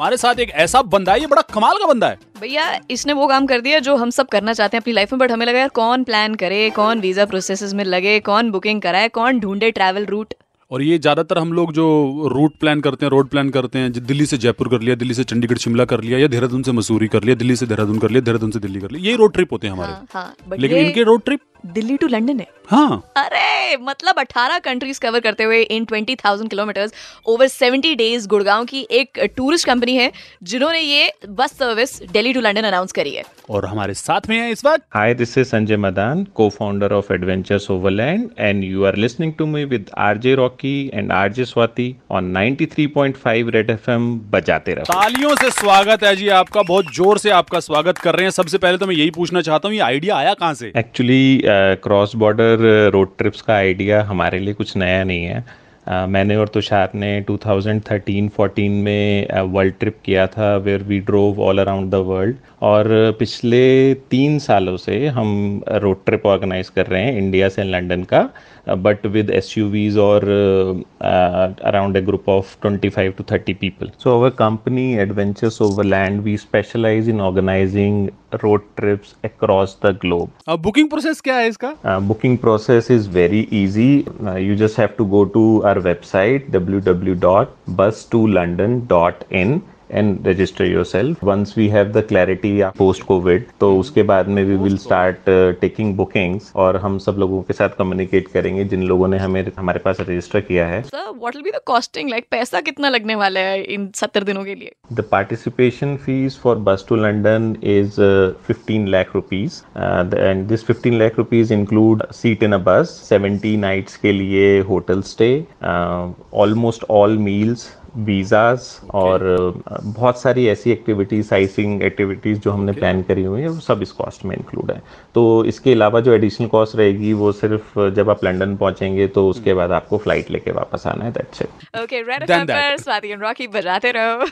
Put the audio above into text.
हमारे साथ एक ऐसा बंदा है ये बड़ा कमाल का बंदा है। भैया इसने वो काम कर दिया जो हम सब करना चाहते हैं अपनी लाइफ में बट हमें लगा यार कौन प्लान करे कौन वीज़ा प्रोसेस में लगे कौन बुकिंग कराए कौन ढूंढे ट्रैवल रूट और ये ज़्यादातर हम लोग जो रूट प्लान करते हैं रोड प्लान करते हैं दिल्ली से जयपुर कर लिया दिल्ली से चंडीगढ़ शिमला कर लिया या देहरादून से मसूरी कर लिया दिल्ली से देहरादून कर लिया देहरादून से दिल्ली कर लिया यही रोड ट्रिप होते हैं हमारे। हाँ, हाँ, लेकिन ये इनके road trip Delhi to London है। हाँ। अरे मतलब 18 कंट्रीज़ कवर करते हुए in 20,000 kilometres over 70 days Gurgaon की एक टूरिस्ट कंपनी है जिन्होंने ये bus service Delhi to London announce करी है। और हमारे साथ में है इस वक्त Hi, this is Sanjay Madan, co-founder of Adventures Overland, and you are listening to me with RJ Rocky and RJ Swati on 93.5 Red FM बजाते रहो। तालियों से स्वागत है जी आपका बहुत ज़ोर से आपका स्वागत कर रहे हैं। सबसे पहले तो मैं यही पूछना चाहता हूँ ये आइडिया आया कहाँ से? Actually cross border road trips का आइडिया हमारे लिए कुछ नया नहीं है। Uh, मैंने और तुषार ने 2013-14 में वर्ल्ड ट्रिप किया था where we drove all around the world और पिछले तीन सालों से हम रोड ट्रिप ऑर्गेनाइज कर रहे हैं इंडिया से लंदन का। But with S U Vs और around a group of 25 to 30 people. So our company Adventures Overland we specialize in organizing road trips across the globe. अब बुकिंग प्रोसेस क्या है इसका Uh, booking process is very easy. Uh, you just have to go to our website www.bus2london.in and register yourself once we have the clarity post COVID तो उसके बाद में we will start taking bookings और हम सब लोगों के साथ कम्युनिकेट करेंगे जिन लोगों ने हमें हमारे पास रजिस्टर किया है। कितना लगने वाला है इन सत्तर दिनों के लिए? The participation fees for bus to London is fifteen lakh rupees and this fifteen lakh rupees include seat in a bus seventy nights के लिए hotel stay almost all meals visas और uh, बहुत सारी ऐसी एक्टिविटीज़ साइसिंग एक्टिविटीज़ जो हमने plan करी हुई है वो सब इस कॉस्ट में इंक्लूड है। तो इसके अलावा जो एडिशनल कॉस्ट रहेगी वो सिर्फ़ uh, जब आप लंदन पहुँचेंगे तो उसके बाद आपको फ़्लाइट लेके वापस आना है that's it okay red Swati and Rocky बजाते रहो।